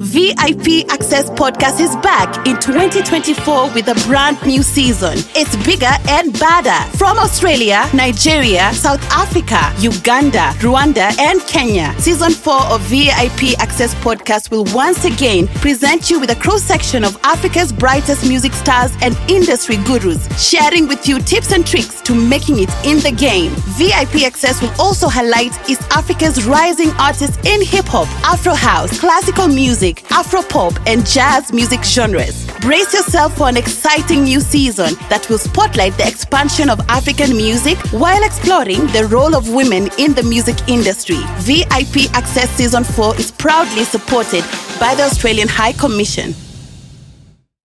VIP Access Podcast is back in 2024 with a brand new season. It's bigger and badder. From Australia, Nigeria, South Africa, Uganda, Rwanda, and Kenya, season 4 of VIP Access Podcast will once again present you with a cross section of Africa's brightest music stars and industry gurus, sharing with you tips and tricks to making it in the game. VIP Access will also highlight East Africa's rising artists in hip hop, Afro house, classical music, Afro pop, and jazz music genres. Brace yourself for an exciting new season that will spotlight the expansion of African music while exploring the role of women in the music industry. VIP Access Season 4 is proudly supported by the Australian High Commission.